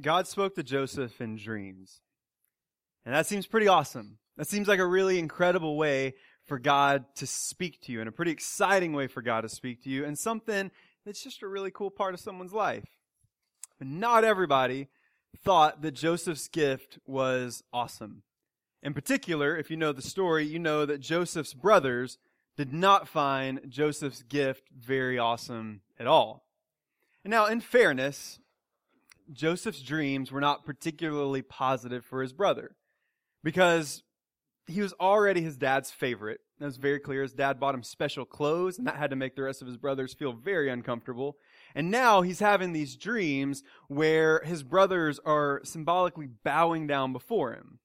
God spoke to Joseph in dreams. And that seems pretty awesome. That seems like a really incredible way for God to speak to you and a pretty exciting way for God to speak to you and something that's just a really cool part of someone's life. But not everybody thought that Joseph's gift was awesome. In particular, if you know the story, you know that Joseph's brothers did not find Joseph's gift very awesome at all. And now, in fairness, Joseph's dreams were not particularly positive for his brother because he was already his dad's favorite. That was very clear. His dad bought him special clothes, and that had to make the rest of his brothers feel very uncomfortable. And now he's having these dreams where his brothers are symbolically bowing down before him.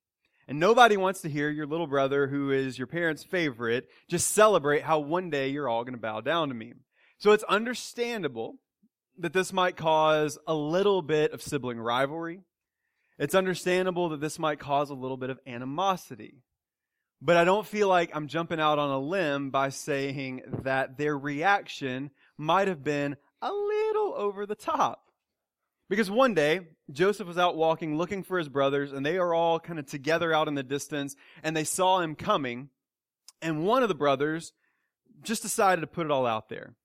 And nobody wants to hear your little brother, who is your parents' favorite, just celebrate how one day you're all going to bow down to me. So it's understandable that this might cause a little bit of sibling rivalry. It's understandable that this might cause a little bit of animosity. But I don't feel like I'm jumping out on a limb by saying that their reaction might have been a little over the top. Because one day, Joseph was out walking looking for his brothers, and they are all kind of together out in the distance, and they saw him coming. And one of the brothers just decided to put it all out there.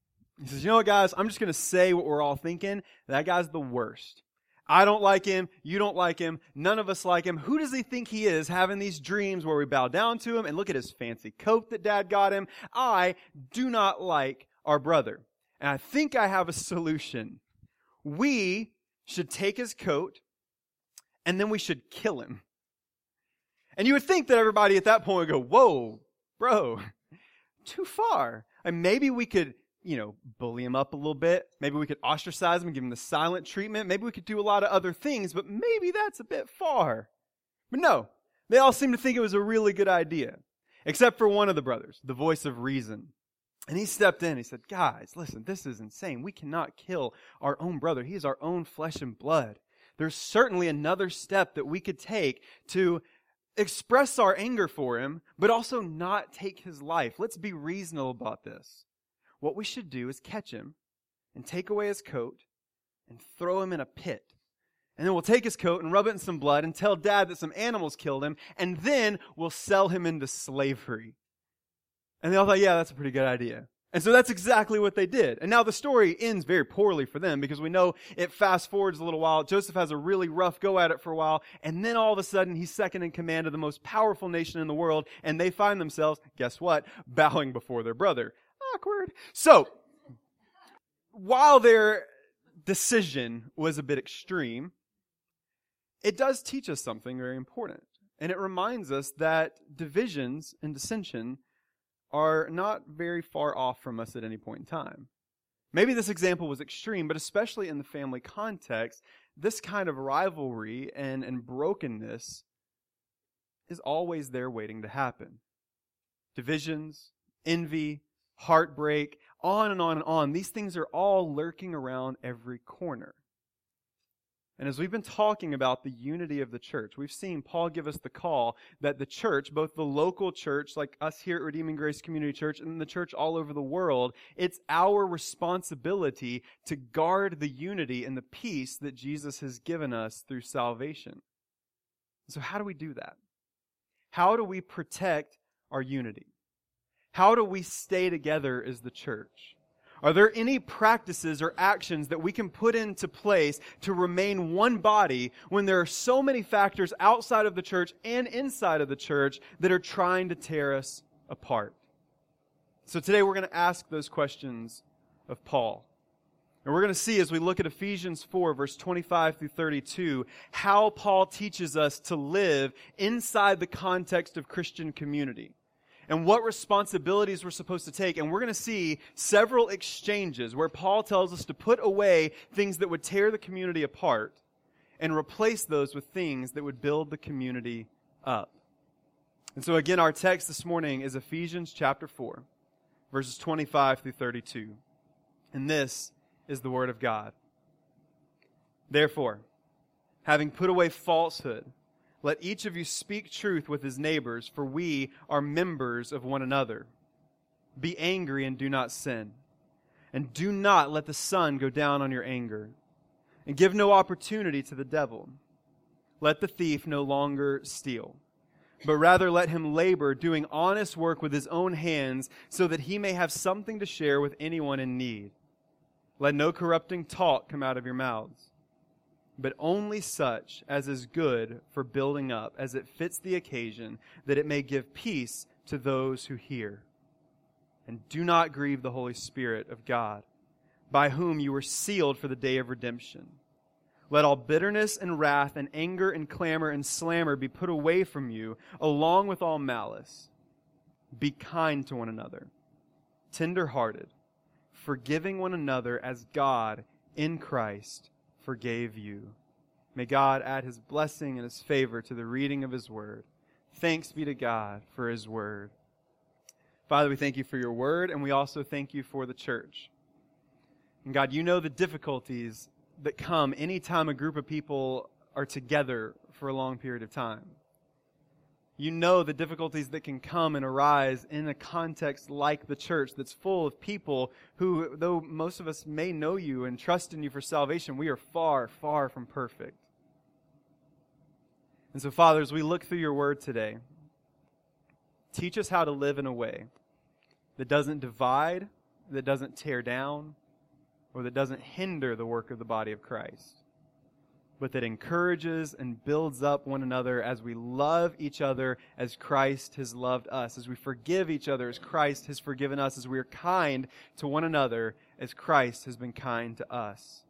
He says, You know what, guys? I'm just going to say what we're all thinking. That guy's the worst. I don't like him. You don't like him. None of us like him. Who does he think he is having these dreams where we bow down to him and look at his fancy coat that dad got him? I do not like our brother. And I think I have a solution. We should take his coat and then we should kill him. And you would think that everybody at that point would go, Whoa, bro, too far. And maybe we could you know, bully him up a little bit. Maybe we could ostracize him and give him the silent treatment. Maybe we could do a lot of other things, but maybe that's a bit far. But no, they all seem to think it was a really good idea, except for one of the brothers, the voice of reason. And he stepped in. He said, Guys, listen, this is insane. We cannot kill our own brother. He is our own flesh and blood. There's certainly another step that we could take to express our anger for him, but also not take his life. Let's be reasonable about this. What we should do is catch him and take away his coat and throw him in a pit. And then we'll take his coat and rub it in some blood and tell dad that some animals killed him, and then we'll sell him into slavery. And they all thought, yeah, that's a pretty good idea. And so that's exactly what they did. And now the story ends very poorly for them because we know it fast forwards a little while. Joseph has a really rough go at it for a while. And then all of a sudden he's second in command of the most powerful nation in the world. And they find themselves, guess what? Bowing before their brother awkward. So, while their decision was a bit extreme, it does teach us something very important. And it reminds us that divisions and dissension are not very far off from us at any point in time. Maybe this example was extreme, but especially in the family context, this kind of rivalry and, and brokenness is always there waiting to happen. Divisions, envy, heartbreak, on and on and on. These things are all lurking around every corner. And as we've been talking about the unity of the church, we've seen Paul give us the call that the church, both the local church, like us here at Redeeming Grace Community Church, and the church all over the world, it's our responsibility to guard the unity and the peace that Jesus has given us through salvation. So, how do we do that? How do we protect our unity? How do we stay together as the church? Are there any practices or actions that we can put into place to remain one body when there are so many factors outside of the church and inside of the church that are trying to tear us apart? So today we're going to ask those questions of Paul. And we're going to see as we look at Ephesians 4, verse 25 through 32, how Paul teaches us to live inside the context of Christian community and what responsibilities we're supposed to take. And we're going to see several exchanges where Paul tells us to put away things that would tear the community apart and replace those with things that would build the community up. And so again, our text this morning is Ephesians chapter 4, verses 25 through 32. And this is the word of God. Therefore, having put away falsehood, let each of you speak truth with his neighbors, for we are members of one another. Be angry and do not sin. And do not let the sun go down on your anger. and give no opportunity to the devil. Let the thief no longer steal, but rather let him labor, doing honest work with his own hands, so that he may have something to share with anyone in need. Let no corrupting talk come out of your mouths, but only such as is good for building up, as it fits the occasion, that it may give peace to those who hear. And do not grieve the Holy Spirit of God, by whom you were sealed for the day of redemption. Let all bitterness and wrath and anger and clamor and slammer be put away from you, along with all malice. Be kind to one another, tender hearted, forgiving one another as God in Christ forgave you. May God add his blessing and his favor to the reading of his word. Thanks be to God for his word. Father, we thank you for your word, and we also thank you for the church. And God, you know the difficulties that come anytime a group of people are together for a long period of time. You know the difficulties that can come and arise in a context like the church that's full of people who, though most of us may know you and trust in you for salvation, we are far, far from perfect. And so, Father, as we look through your word today, teach us how to live in a way that doesn't divide, that doesn't tear down, or that doesn't hinder the work of the body of Christ, but that encourages and builds up one another as we love each other as Christ has loved us, as we forgive each other as Christ has forgiven us, as we are kind to one another as Christ has been kind to us.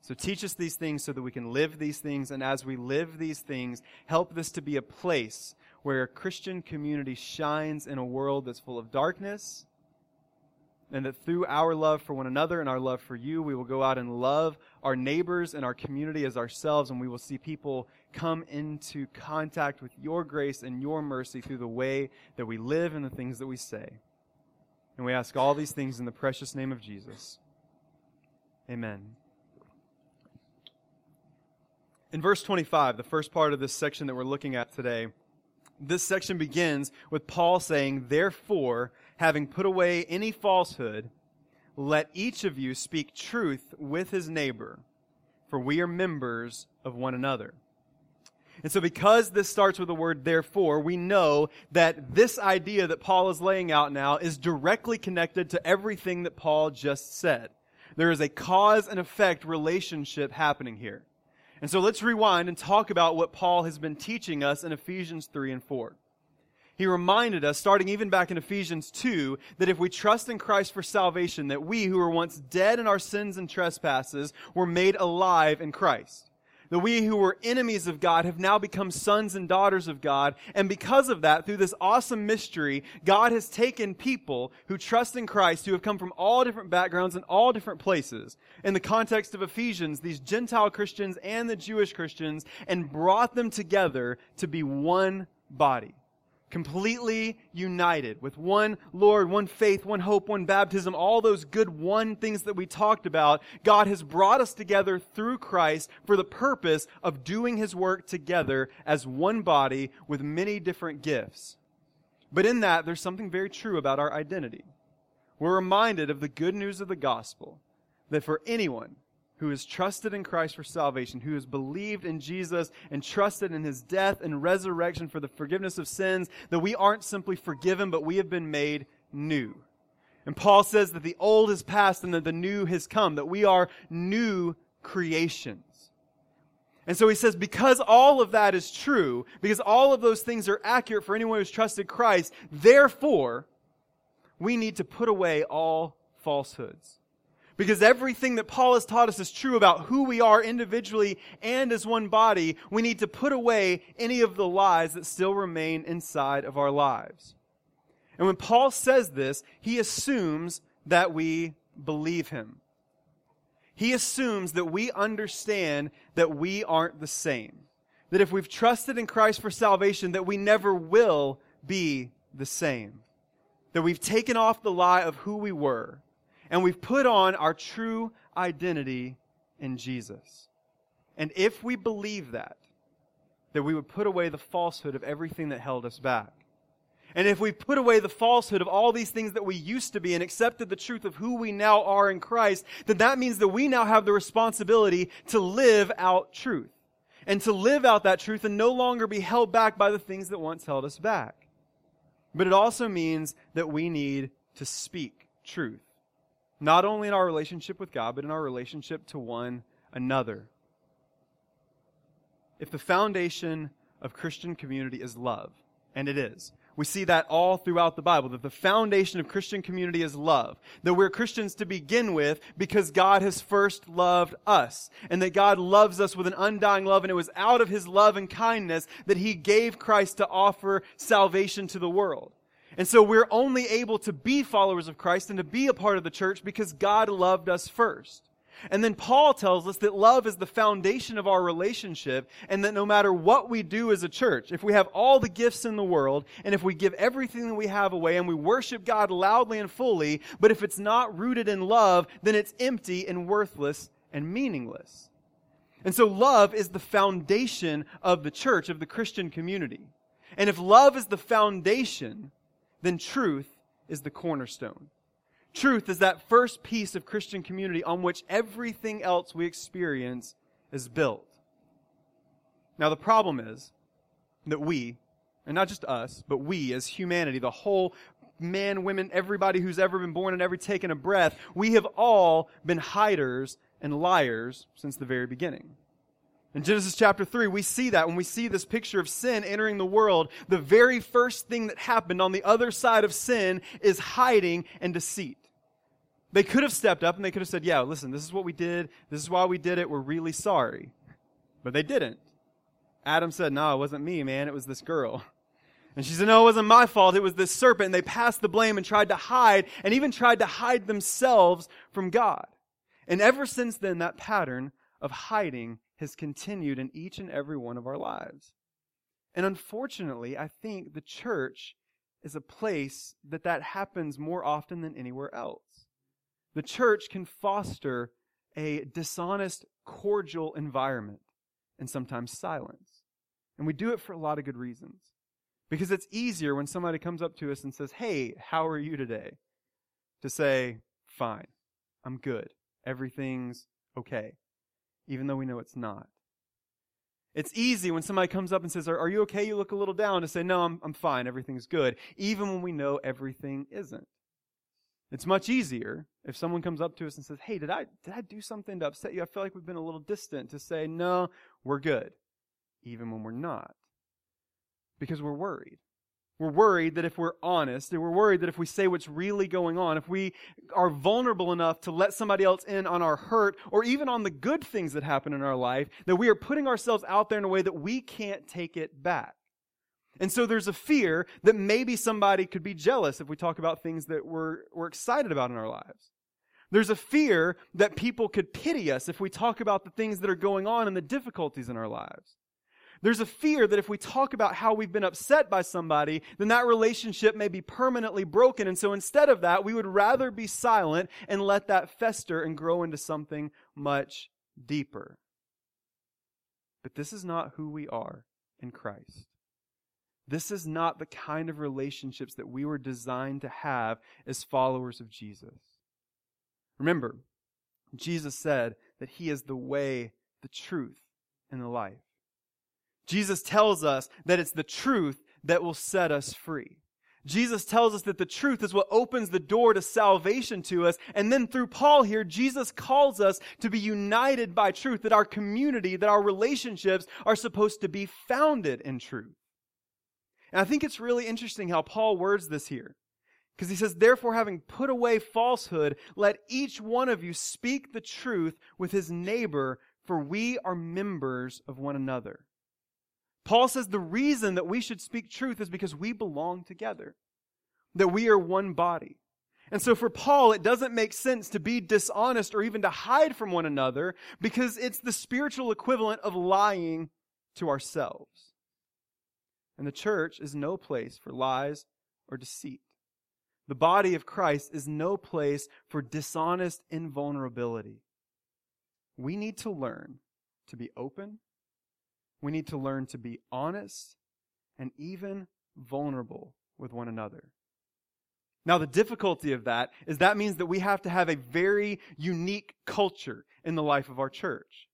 So teach us these things so that we can live these things, and as we live these things, help this to be a place where a Christian community shines in a world that's full of darkness and that through our love for one another and our love for you, we will go out and love our neighbors and our community as ourselves, and we will see people come into contact with your grace and your mercy through the way that we live and the things that we say. And we ask all these things in the precious name of Jesus. Amen. In verse 25, the first part of this section that we're looking at today, this section begins with Paul saying, Therefore, having put away any falsehood, let each of you speak truth with his neighbor, for we are members of one another. And so, because this starts with the word therefore, we know that this idea that Paul is laying out now is directly connected to everything that Paul just said. There is a cause and effect relationship happening here. And so let's rewind and talk about what Paul has been teaching us in Ephesians 3 and 4. He reminded us, starting even back in Ephesians 2, that if we trust in Christ for salvation, that we who were once dead in our sins and trespasses were made alive in Christ that we who were enemies of God have now become sons and daughters of God. And because of that, through this awesome mystery, God has taken people who trust in Christ, who have come from all different backgrounds and all different places, in the context of Ephesians, these Gentile Christians and the Jewish Christians, and brought them together to be one body completely united with one Lord, one faith, one hope, one baptism, all those good one things that we talked about. God has brought us together through Christ for the purpose of doing his work together as one body with many different gifts. But in that, there's something very true about our identity. We're reminded of the good news of the gospel that for anyone who has trusted in Christ for salvation, who has believed in Jesus and trusted in his death and resurrection for the forgiveness of sins, that we aren't simply forgiven, but we have been made new. And Paul says that the old has passed and that the new has come, that we are new creations. And so he says, because all of that is true, because all of those things are accurate for anyone who's trusted Christ, therefore, we need to put away all falsehoods. Because everything that Paul has taught us is true about who we are individually and as one body. We need to put away any of the lies that still remain inside of our lives. And when Paul says this, he assumes that we believe him. He assumes that we understand that we aren't the same. That if we've trusted in Christ for salvation, that we never will be the same. That we've taken off the lie of who we were and we've put on our true identity in Jesus. And if we believe that, that we would put away the falsehood of everything that held us back. And if we put away the falsehood of all these things that we used to be and accepted the truth of who we now are in Christ, then that means that we now have the responsibility to live out truth. And to live out that truth and no longer be held back by the things that once held us back. But it also means that we need to speak truth. Not only in our relationship with God, but in our relationship to one another. If the foundation of Christian community is love, and it is, we see that all throughout the Bible, that the foundation of Christian community is love. That we're Christians to begin with because God has first loved us. And that God loves us with an undying love. And it was out of His love and kindness that He gave Christ to offer salvation to the world. And so we're only able to be followers of Christ and to be a part of the church because God loved us first. And then Paul tells us that love is the foundation of our relationship and that no matter what we do as a church, if we have all the gifts in the world and if we give everything that we have away and we worship God loudly and fully, but if it's not rooted in love, then it's empty and worthless and meaningless. And so love is the foundation of the church, of the Christian community. And if love is the foundation, then truth is the cornerstone. Truth is that first piece of Christian community on which everything else we experience is built. Now, the problem is that we, and not just us, but we as humanity, the whole man, women, everybody who's ever been born and ever taken a breath, we have all been hiders and liars since the very beginning. In Genesis chapter 3, we see that when we see this picture of sin entering the world, the very first thing that happened on the other side of sin is hiding and deceit. They could have stepped up and they could have said, Yeah, listen, this is what we did. This is why we did it. We're really sorry. But they didn't. Adam said, No, it wasn't me, man. It was this girl. And she said, No, it wasn't my fault. It was this serpent. And they passed the blame and tried to hide and even tried to hide themselves from God. And ever since then, that pattern of hiding has continued in each and every one of our lives. And unfortunately, I think the church is a place that that happens more often than anywhere else. The church can foster a dishonest, cordial environment and sometimes silence. And we do it for a lot of good reasons. Because it's easier when somebody comes up to us and says, Hey, how are you today? To say, Fine, I'm good, everything's okay, even though we know it's not. It's easy when somebody comes up and says, Are, are you okay? You look a little down to say, No, I'm, I'm fine, everything's good, even when we know everything isn't. It's much easier if someone comes up to us and says, Hey, did I, did I do something to upset you? I feel like we've been a little distant to say, No, we're good, even when we're not. Because we're worried. We're worried that if we're honest, and we're worried that if we say what's really going on, if we are vulnerable enough to let somebody else in on our hurt, or even on the good things that happen in our life, that we are putting ourselves out there in a way that we can't take it back. And so there's a fear that maybe somebody could be jealous if we talk about things that we're, we're excited about in our lives. There's a fear that people could pity us if we talk about the things that are going on and the difficulties in our lives. There's a fear that if we talk about how we've been upset by somebody, then that relationship may be permanently broken. And so instead of that, we would rather be silent and let that fester and grow into something much deeper. But this is not who we are in Christ. This is not the kind of relationships that we were designed to have as followers of Jesus. Remember, Jesus said that He is the way, the truth, and the life. Jesus tells us that it's the truth that will set us free. Jesus tells us that the truth is what opens the door to salvation to us. And then through Paul here, Jesus calls us to be united by truth, that our community, that our relationships are supposed to be founded in truth. And I think it's really interesting how Paul words this here. Because he says, Therefore, having put away falsehood, let each one of you speak the truth with his neighbor, for we are members of one another. Paul says the reason that we should speak truth is because we belong together, that we are one body. And so for Paul, it doesn't make sense to be dishonest or even to hide from one another because it's the spiritual equivalent of lying to ourselves. And the church is no place for lies or deceit. The body of Christ is no place for dishonest invulnerability. We need to learn to be open. We need to learn to be honest and even vulnerable with one another. Now, the difficulty of that is that means that we have to have a very unique culture in the life of our church.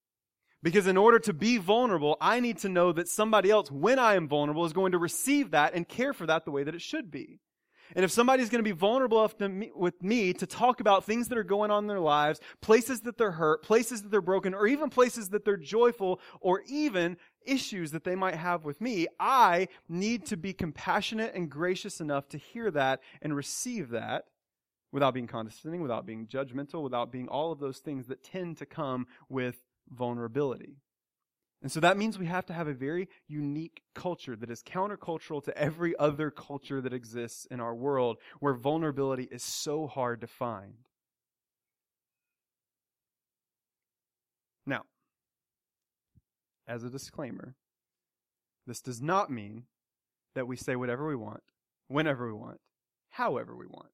Because in order to be vulnerable, I need to know that somebody else, when I am vulnerable, is going to receive that and care for that the way that it should be. And if somebody's going to be vulnerable me, with me to talk about things that are going on in their lives, places that they're hurt, places that they're broken, or even places that they're joyful, or even issues that they might have with me, I need to be compassionate and gracious enough to hear that and receive that without being condescending, without being judgmental, without being all of those things that tend to come with vulnerability. And so that means we have to have a very unique culture that is countercultural to every other culture that exists in our world where vulnerability is so hard to find. Now, as a disclaimer, this does not mean that we say whatever we want, whenever we want, however we want.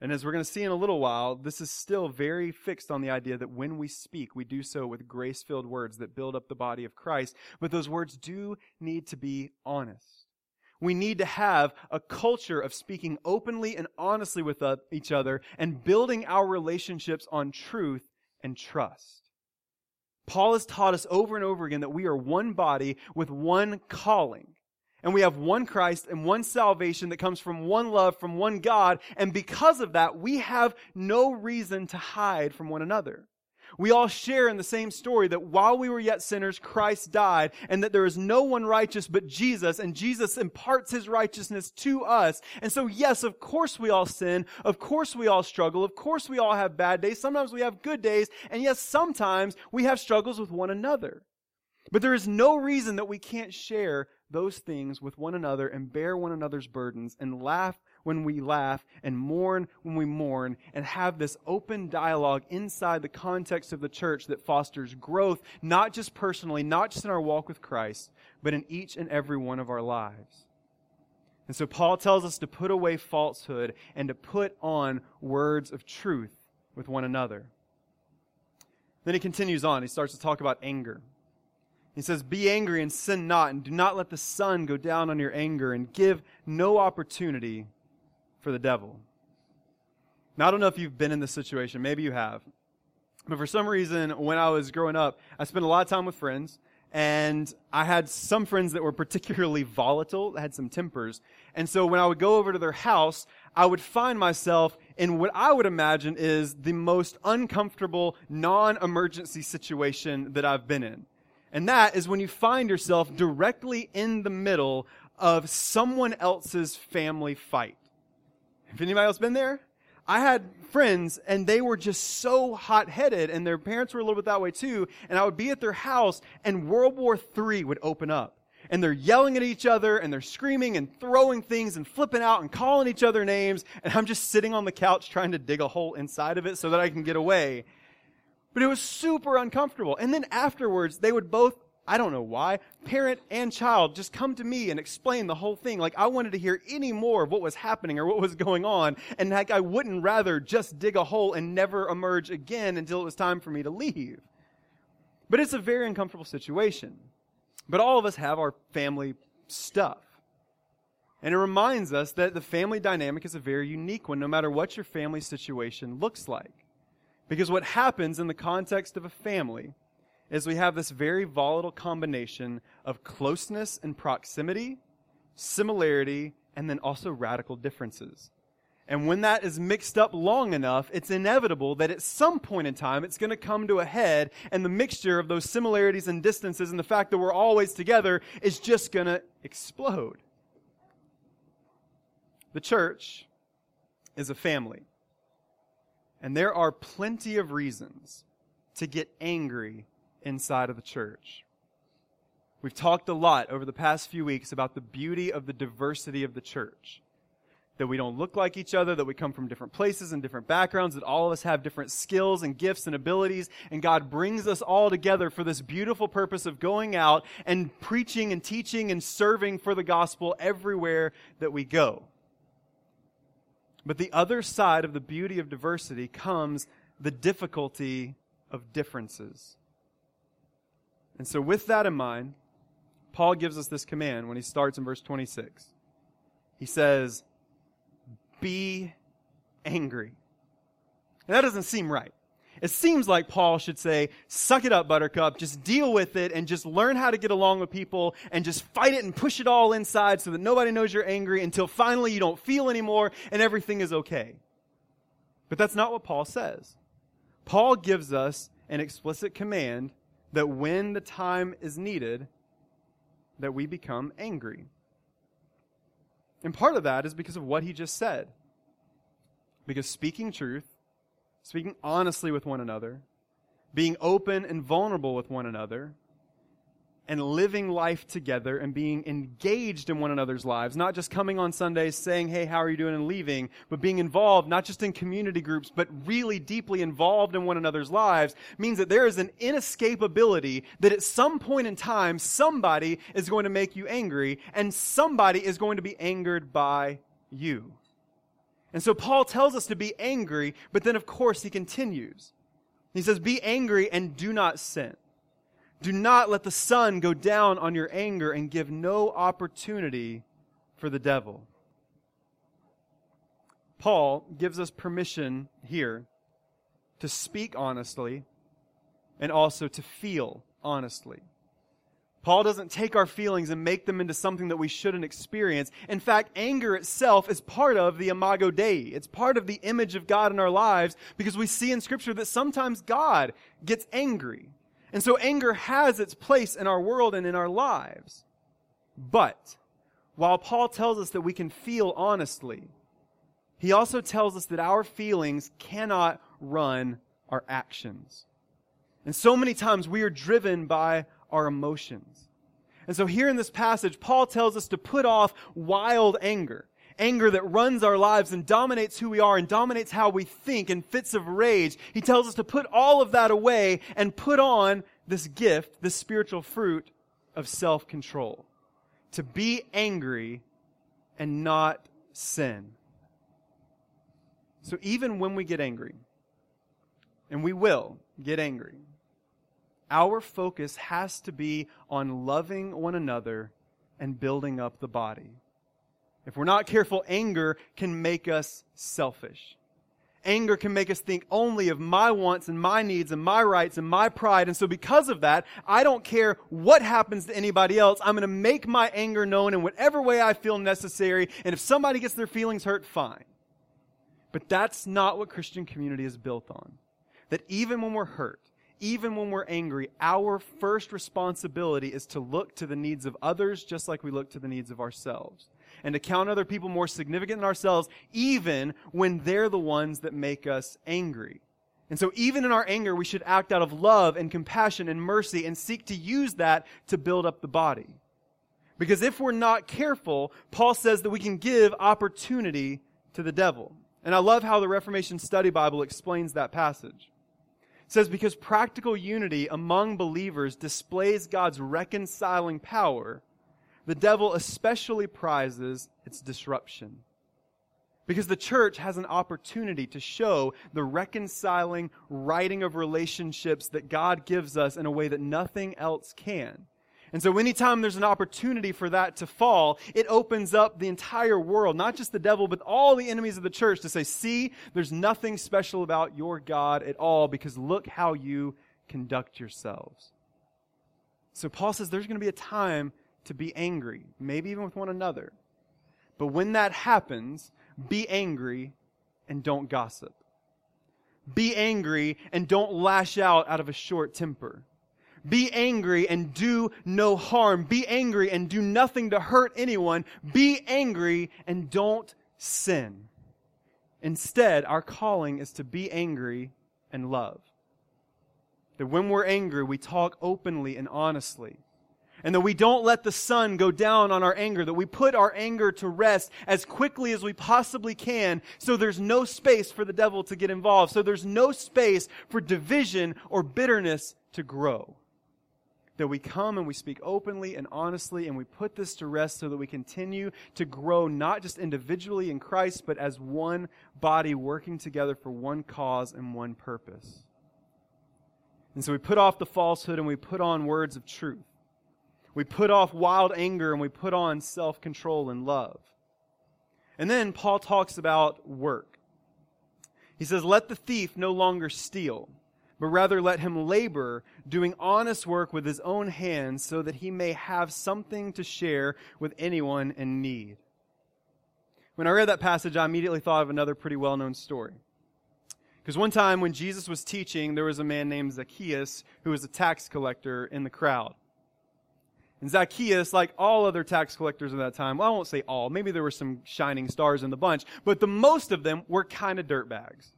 And as we're going to see in a little while, this is still very fixed on the idea that when we speak, we do so with grace filled words that build up the body of Christ. But those words do need to be honest. We need to have a culture of speaking openly and honestly with uh, each other and building our relationships on truth and trust. Paul has taught us over and over again that we are one body with one calling. And we have one Christ and one salvation that comes from one love, from one God. And because of that, we have no reason to hide from one another. We all share in the same story that while we were yet sinners, Christ died, and that there is no one righteous but Jesus, and Jesus imparts his righteousness to us. And so, yes, of course we all sin. Of course we all struggle. Of course we all have bad days. Sometimes we have good days. And yes, sometimes we have struggles with one another. But there is no reason that we can't share those things with one another and bear one another's burdens and laugh when we laugh and mourn when we mourn and have this open dialogue inside the context of the church that fosters growth, not just personally, not just in our walk with Christ, but in each and every one of our lives. And so Paul tells us to put away falsehood and to put on words of truth with one another. Then he continues on. He starts to talk about anger. He says, Be angry and sin not, and do not let the sun go down on your anger, and give no opportunity for the devil. Now, I don't know if you've been in this situation. Maybe you have. But for some reason, when I was growing up, I spent a lot of time with friends, and I had some friends that were particularly volatile, had some tempers. And so when I would go over to their house, I would find myself in what I would imagine is the most uncomfortable, non emergency situation that I've been in. And that is when you find yourself directly in the middle of someone else's family fight. Have anybody else been there? I had friends and they were just so hot headed and their parents were a little bit that way too. And I would be at their house and World War III would open up and they're yelling at each other and they're screaming and throwing things and flipping out and calling each other names. And I'm just sitting on the couch trying to dig a hole inside of it so that I can get away. But it was super uncomfortable. And then afterwards, they would both, I don't know why, parent and child just come to me and explain the whole thing. Like I wanted to hear any more of what was happening or what was going on. And like I wouldn't rather just dig a hole and never emerge again until it was time for me to leave. But it's a very uncomfortable situation. But all of us have our family stuff. And it reminds us that the family dynamic is a very unique one, no matter what your family situation looks like. Because what happens in the context of a family is we have this very volatile combination of closeness and proximity, similarity, and then also radical differences. And when that is mixed up long enough, it's inevitable that at some point in time it's going to come to a head, and the mixture of those similarities and distances and the fact that we're always together is just going to explode. The church is a family. And there are plenty of reasons to get angry inside of the church. We've talked a lot over the past few weeks about the beauty of the diversity of the church. That we don't look like each other, that we come from different places and different backgrounds, that all of us have different skills and gifts and abilities, and God brings us all together for this beautiful purpose of going out and preaching and teaching and serving for the gospel everywhere that we go. But the other side of the beauty of diversity comes the difficulty of differences. And so, with that in mind, Paul gives us this command when he starts in verse 26. He says, Be angry. And that doesn't seem right. It seems like Paul should say, suck it up, buttercup, just deal with it and just learn how to get along with people and just fight it and push it all inside so that nobody knows you're angry until finally you don't feel anymore and everything is okay. But that's not what Paul says. Paul gives us an explicit command that when the time is needed, that we become angry. And part of that is because of what he just said. Because speaking truth speaking honestly with one another, being open and vulnerable with one another, and living life together and being engaged in one another's lives, not just coming on Sundays saying, Hey, how are you doing? and leaving, but being involved, not just in community groups, but really deeply involved in one another's lives, means that there is an inescapability that at some point in time, somebody is going to make you angry and somebody is going to be angered by you. And so Paul tells us to be angry, but then of course he continues. He says, Be angry and do not sin. Do not let the sun go down on your anger and give no opportunity for the devil. Paul gives us permission here to speak honestly and also to feel honestly. Paul doesn't take our feelings and make them into something that we shouldn't experience. In fact, anger itself is part of the imago Dei. It's part of the image of God in our lives because we see in scripture that sometimes God gets angry. And so anger has its place in our world and in our lives. But while Paul tells us that we can feel honestly, he also tells us that our feelings cannot run our actions. And so many times we are driven by our emotions. And so here in this passage, Paul tells us to put off wild anger. Anger that runs our lives and dominates who we are and dominates how we think in fits of rage. He tells us to put all of that away and put on this gift, this spiritual fruit of self-control. To be angry and not sin. So even when we get angry, and we will get angry, our focus has to be on loving one another and building up the body. If we're not careful, anger can make us selfish. Anger can make us think only of my wants and my needs and my rights and my pride. And so because of that, I don't care what happens to anybody else. I'm going to make my anger known in whatever way I feel necessary. And if somebody gets their feelings hurt, fine. But that's not what Christian community is built on. That even when we're hurt, even when we're angry, our first responsibility is to look to the needs of others just like we look to the needs of ourselves. And to count other people more significant than ourselves, even when they're the ones that make us angry. And so even in our anger, we should act out of love and compassion and mercy and seek to use that to build up the body. Because if we're not careful, Paul says that we can give opportunity to the devil. And I love how the Reformation Study Bible explains that passage says, because practical unity among believers displays God's reconciling power, the devil especially prizes its disruption. Because the church has an opportunity to show the reconciling righting of relationships that God gives us in a way that nothing else can. And so anytime there's an opportunity for that to fall, it opens up the entire world, not just the devil, but all the enemies of the church to say, see, there's nothing special about your God at all because look how you conduct yourselves. So Paul says there's going to be a time to be angry, maybe even with one another. But when that happens, be angry and don't gossip. Be angry and don't lash out out of a short temper. Be angry and do no harm. Be angry and do nothing to hurt anyone. Be angry and don't sin. Instead, our calling is to be angry and love. That when we're angry, we talk openly and honestly. And that we don't let the sun go down on our anger, that we put our anger to rest as quickly as we possibly can so there's no space for the devil to get involved, so there's no space for division or bitterness to grow that we come and we speak openly and honestly and we put this to rest so that we continue to grow not just individually in Christ, but as one body working together for one cause and one purpose. And so we put off the falsehood and we put on words of truth. We put off wild anger and we put on self control and love. And then Paul talks about work. He says, Let the thief no longer steal, but rather let him labor, doing honest work with his own hands, so that he may have something to share with anyone in need. When I read that passage, I immediately thought of another pretty well known story. Because one time when Jesus was teaching, there was a man named Zacchaeus who was a tax collector in the crowd. And Zacchaeus, like all other tax collectors of that time, well, I won't say all, maybe there were some shining stars in the bunch, but the most of them were kind of dirtbags.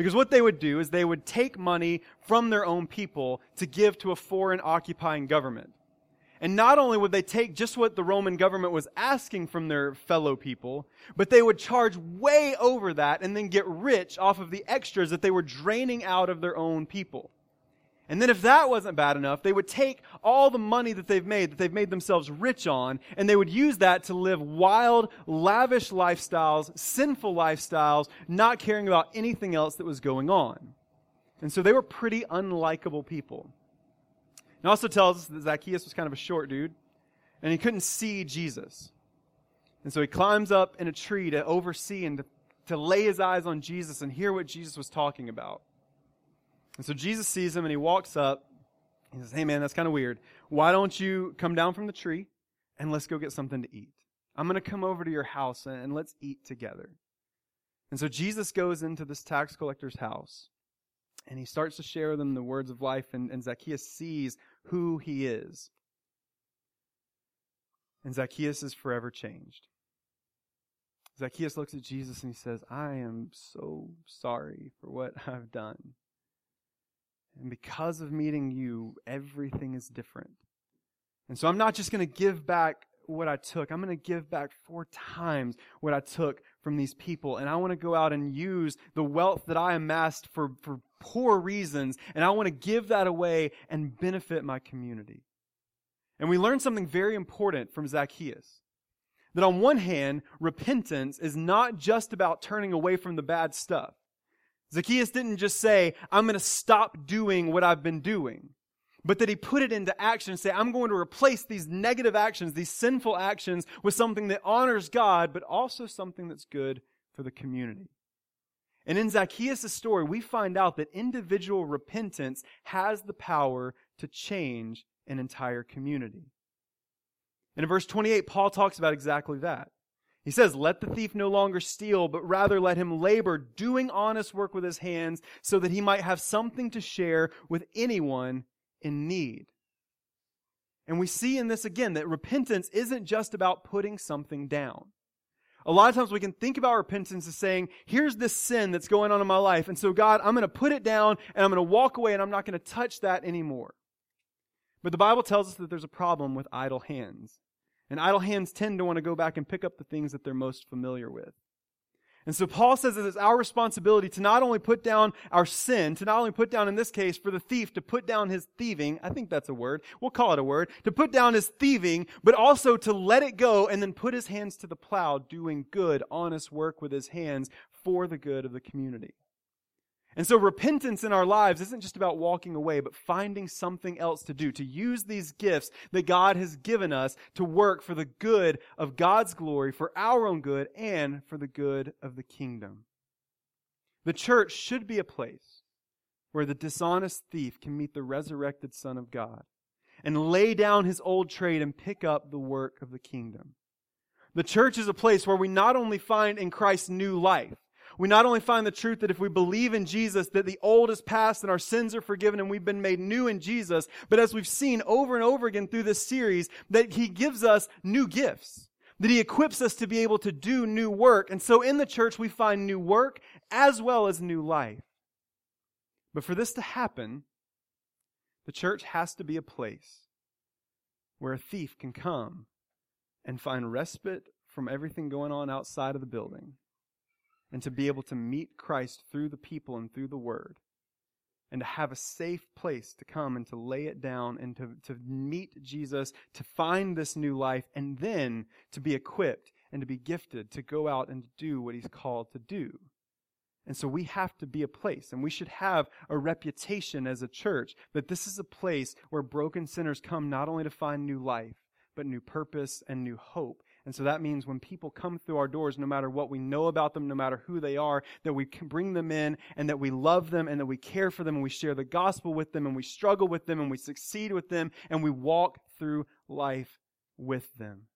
Because what they would do is they would take money from their own people to give to a foreign occupying government. And not only would they take just what the Roman government was asking from their fellow people, but they would charge way over that and then get rich off of the extras that they were draining out of their own people. And then if that wasn't bad enough, they would take all the money that they've made, that they've made themselves rich on, and they would use that to live wild, lavish lifestyles, sinful lifestyles, not caring about anything else that was going on. And so they were pretty unlikable people. It also tells us that Zacchaeus was kind of a short dude, and he couldn't see Jesus. And so he climbs up in a tree to oversee and to, to lay his eyes on Jesus and hear what Jesus was talking about. And so Jesus sees him and he walks up. He says, Hey man, that's kind of weird. Why don't you come down from the tree and let's go get something to eat? I'm going to come over to your house and let's eat together. And so Jesus goes into this tax collector's house and he starts to share with them the words of life and, and Zacchaeus sees who he is. And Zacchaeus is forever changed. Zacchaeus looks at Jesus and he says, I am so sorry for what I've done. And because of meeting you, everything is different. And so I'm not just going to give back what I took. I'm going to give back four times what I took from these people. And I want to go out and use the wealth that I amassed for, for poor reasons. And I want to give that away and benefit my community. And we learn something very important from Zacchaeus. That on one hand, repentance is not just about turning away from the bad stuff. Zacchaeus didn't just say, I'm going to stop doing what I've been doing, but that he put it into action and say, I'm going to replace these negative actions, these sinful actions with something that honors God, but also something that's good for the community. And in Zacchaeus' story, we find out that individual repentance has the power to change an entire community. And in verse 28, Paul talks about exactly that. He says, Let the thief no longer steal, but rather let him labor, doing honest work with his hands, so that he might have something to share with anyone in need. And we see in this again that repentance isn't just about putting something down. A lot of times we can think about repentance as saying, here's this sin that's going on in my life. And so, God, I'm going to put it down and I'm going to walk away and I'm not going to touch that anymore. But the Bible tells us that there's a problem with idle hands. And idle hands tend to want to go back and pick up the things that they're most familiar with. And so Paul says that it's our responsibility to not only put down our sin, to not only put down, in this case, for the thief to put down his thieving. I think that's a word. We'll call it a word. To put down his thieving, but also to let it go and then put his hands to the plow, doing good, honest work with his hands for the good of the community. And so repentance in our lives isn't just about walking away, but finding something else to do, to use these gifts that God has given us to work for the good of God's glory, for our own good, and for the good of the kingdom. The church should be a place where the dishonest thief can meet the resurrected Son of God and lay down his old trade and pick up the work of the kingdom. The church is a place where we not only find in Christ new life, we not only find the truth that if we believe in Jesus, that the old is past and our sins are forgiven and we've been made new in Jesus, but as we've seen over and over again through this series, that He gives us new gifts. That He equips us to be able to do new work. And so in the church, we find new work as well as new life. But for this to happen, the church has to be a place where a thief can come and find respite from everything going on outside of the building and to be able to meet Christ through the people and through the word and to have a safe place to come and to lay it down and to, to meet Jesus, to find this new life, and then to be equipped and to be gifted to go out and to do what he's called to do. And so we have to be a place, and we should have a reputation as a church that this is a place where broken sinners come not only to find new life, but new purpose and new hope And so that means when people come through our doors, no matter what we know about them, no matter who they are, that we can bring them in and that we love them and that we care for them and we share the gospel with them and we struggle with them and we succeed with them and we walk through life with them.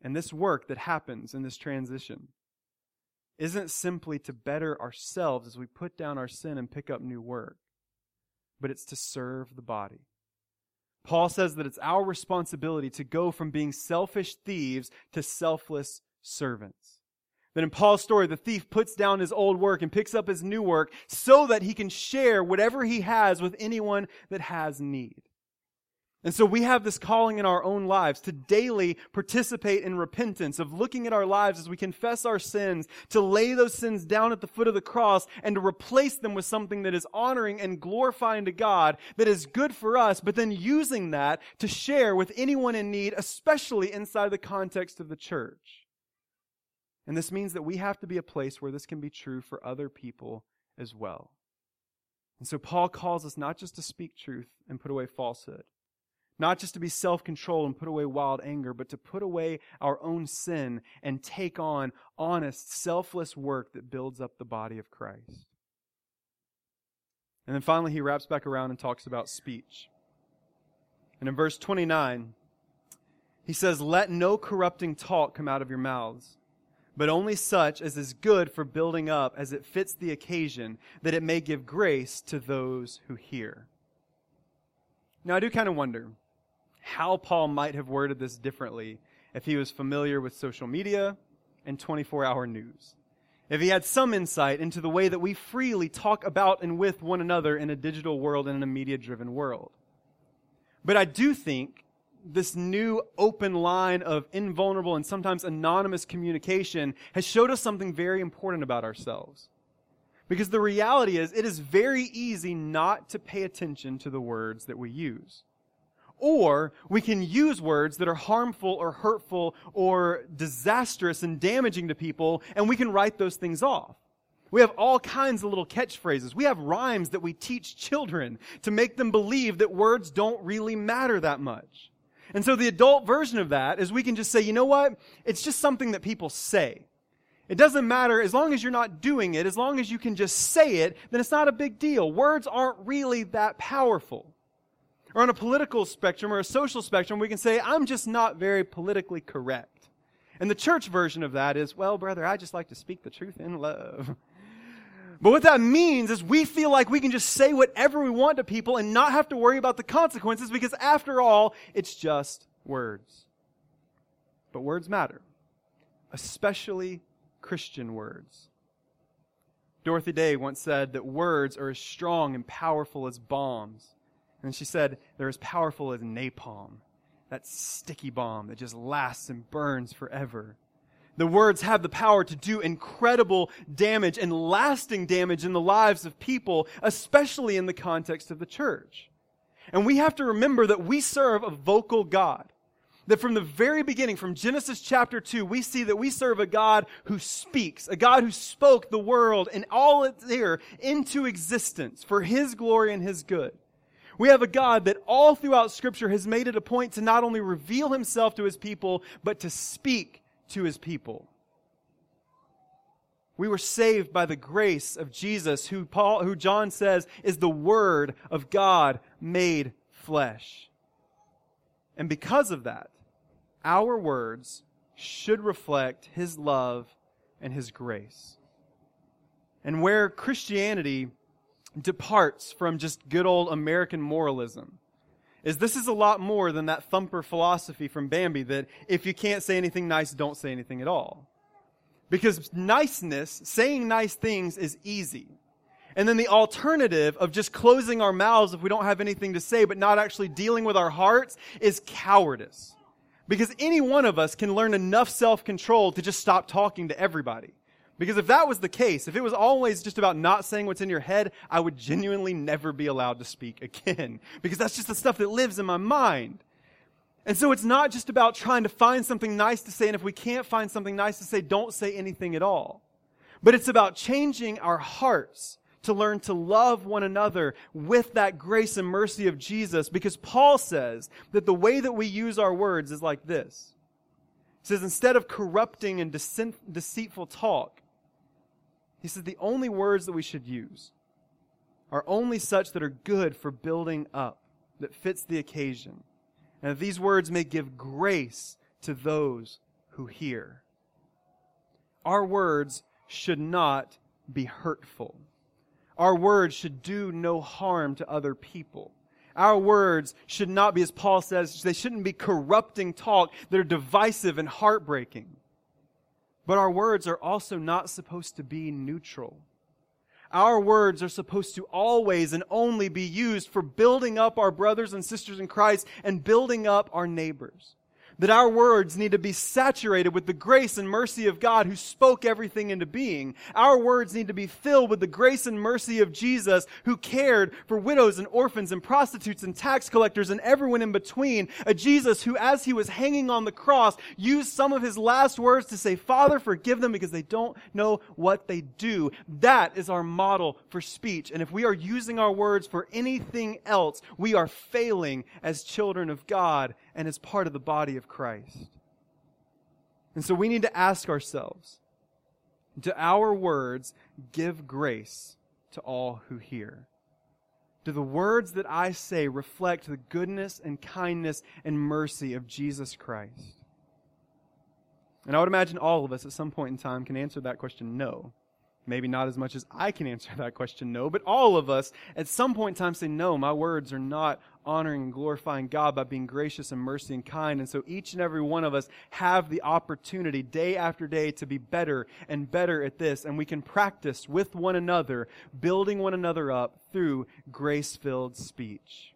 And this work that happens in this transition isn't simply to better ourselves as we put down our sin and pick up new work, but it's to serve the body. Paul says that it's our responsibility to go from being selfish thieves to selfless servants. That in Paul's story, the thief puts down his old work and picks up his new work so that he can share whatever he has with anyone that has need. And so we have this calling in our own lives to daily participate in repentance, of looking at our lives as we confess our sins, to lay those sins down at the foot of the cross and to replace them with something that is honoring and glorifying to God, that is good for us, but then using that to share with anyone in need, especially inside the context of the church. And this means that we have to be a place where this can be true for other people as well. And so Paul calls us not just to speak truth and put away falsehood, not just to be self controlled and put away wild anger, but to put away our own sin and take on honest, selfless work that builds up the body of Christ. And then finally, he wraps back around and talks about speech. And in verse 29, he says, Let no corrupting talk come out of your mouths, but only such as is good for building up as it fits the occasion, that it may give grace to those who hear. Now, I do kind of wonder how Paul might have worded this differently if he was familiar with social media and 24 hour news. If he had some insight into the way that we freely talk about and with one another in a digital world and in a media driven world. But I do think this new open line of invulnerable and sometimes anonymous communication has showed us something very important about ourselves. Because the reality is, it is very easy not to pay attention to the words that we use. Or we can use words that are harmful or hurtful or disastrous and damaging to people, and we can write those things off. We have all kinds of little catchphrases. We have rhymes that we teach children to make them believe that words don't really matter that much. And so the adult version of that is we can just say, you know what? It's just something that people say. It doesn't matter as long as you're not doing it, as long as you can just say it, then it's not a big deal. Words aren't really that powerful. Or on a political spectrum or a social spectrum, we can say, I'm just not very politically correct. And the church version of that is, well, brother, I just like to speak the truth in love. But what that means is we feel like we can just say whatever we want to people and not have to worry about the consequences because after all, it's just words. But words matter, especially Christian words. Dorothy Day once said that words are as strong and powerful as bombs. And she said, they're as powerful as napalm, that sticky bomb that just lasts and burns forever. The words have the power to do incredible damage and lasting damage in the lives of people, especially in the context of the church. And we have to remember that we serve a vocal God. That from the very beginning, from Genesis chapter 2, we see that we serve a God who speaks, a God who spoke the world and all it's there into existence for His glory and His good. We have a God that all throughout Scripture has made it a point to not only reveal himself to his people, but to speak to his people. We were saved by the grace of Jesus, who Paul, who John says is the Word of God made flesh. And because of that, our words should reflect His love and His grace. And where Christianity departs from just good old American moralism is this is a lot more than that thumper philosophy from Bambi that if you can't say anything nice, don't say anything at all. Because niceness, saying nice things is easy. And then the alternative of just closing our mouths if we don't have anything to say, but not actually dealing with our hearts is cowardice. Because any one of us can learn enough self-control to just stop talking to everybody. Because if that was the case, if it was always just about not saying what's in your head, I would genuinely never be allowed to speak again. Because that's just the stuff that lives in my mind. And so it's not just about trying to find something nice to say, and if we can't find something nice to say, don't say anything at all. But it's about changing our hearts to learn to love one another with that grace and mercy of Jesus, because Paul says that the way that we use our words is like this. He says, instead of corrupting and deceitful talk, he says the only words that we should use are only such that are good for building up, that fits the occasion. And that these words may give grace to those who hear. Our words should not be hurtful. Our words should do no harm to other people. Our words should not be, as Paul says, they shouldn't be corrupting talk that are divisive and heartbreaking. But our words are also not supposed to be neutral. Our words are supposed to always and only be used for building up our brothers and sisters in Christ and building up our neighbors that our words need to be saturated with the grace and mercy of God who spoke everything into being. Our words need to be filled with the grace and mercy of Jesus who cared for widows and orphans and prostitutes and tax collectors and everyone in between. A Jesus who, as he was hanging on the cross, used some of his last words to say, Father, forgive them because they don't know what they do. That is our model for speech. And if we are using our words for anything else, we are failing as children of God and as part of the body of Christ. And so we need to ask ourselves do our words give grace to all who hear? Do the words that I say reflect the goodness and kindness and mercy of Jesus Christ? And I would imagine all of us at some point in time can answer that question no. Maybe not as much as I can answer that question, no, but all of us at some point in time say, no, my words are not honoring and glorifying God by being gracious and mercy and kind. And so each and every one of us have the opportunity day after day to be better and better at this. And we can practice with one another, building one another up through grace filled speech.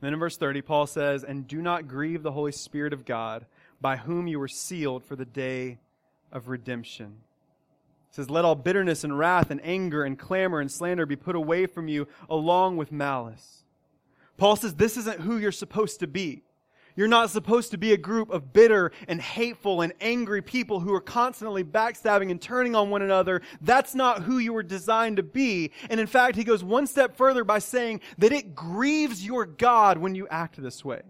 Then in verse 30, Paul says, And do not grieve the Holy Spirit of God, by whom you were sealed for the day of redemption. It says, Let all bitterness and wrath and anger and clamor and slander be put away from you along with malice. Paul says this isn't who you're supposed to be. You're not supposed to be a group of bitter and hateful and angry people who are constantly backstabbing and turning on one another. That's not who you were designed to be. And in fact, he goes one step further by saying that it grieves your God when you act this way.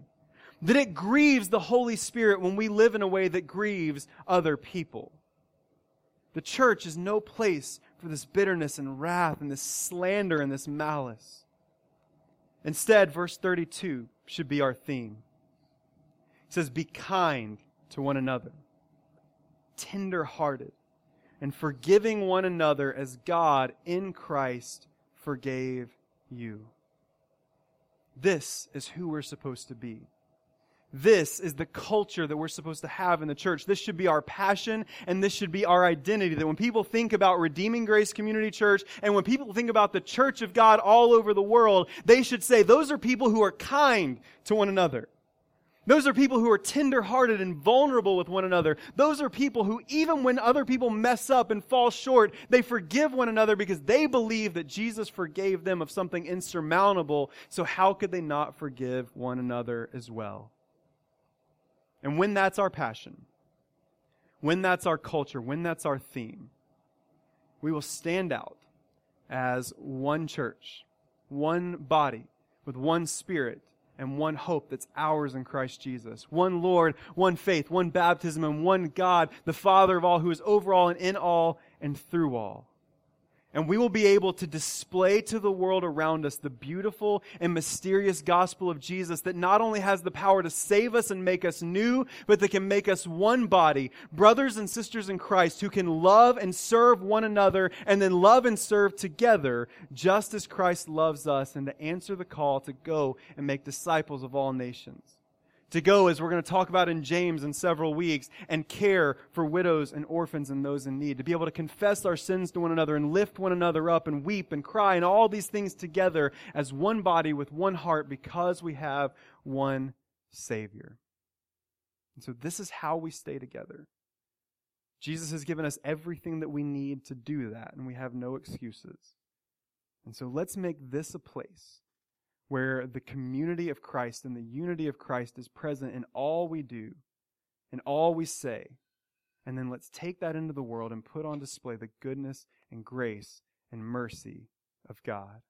That it grieves the Holy Spirit when we live in a way that grieves other people. The church is no place for this bitterness and wrath and this slander and this malice. Instead, verse 32 should be our theme. It says, Be kind to one another, tender hearted, and forgiving one another as God in Christ forgave you. This is who we're supposed to be. This is the culture that we're supposed to have in the church. This should be our passion and this should be our identity. That when people think about Redeeming Grace Community Church and when people think about the church of God all over the world, they should say, those are people who are kind to one another. Those are people who are tenderhearted and vulnerable with one another. Those are people who, even when other people mess up and fall short, they forgive one another because they believe that Jesus forgave them of something insurmountable. So how could they not forgive one another as well? And when that's our passion, when that's our culture, when that's our theme, we will stand out as one church, one body, with one spirit and one hope that's ours in Christ Jesus. One Lord, one faith, one baptism, and one God, the Father of all, who is over all and in all and through all. And we will be able to display to the world around us the beautiful and mysterious gospel of Jesus that not only has the power to save us and make us new, but that can make us one body, brothers and sisters in Christ who can love and serve one another and then love and serve together just as Christ loves us and to answer the call to go and make disciples of all nations to go, as we're going to talk about in James in several weeks, and care for widows and orphans and those in need. To be able to confess our sins to one another and lift one another up and weep and cry and all these things together as one body with one heart because we have one Savior. And so this is how we stay together. Jesus has given us everything that we need to do that, and we have no excuses. And so let's make this a place where the community of Christ and the unity of Christ is present in all we do, and all we say. And then let's take that into the world and put on display the goodness and grace and mercy of God.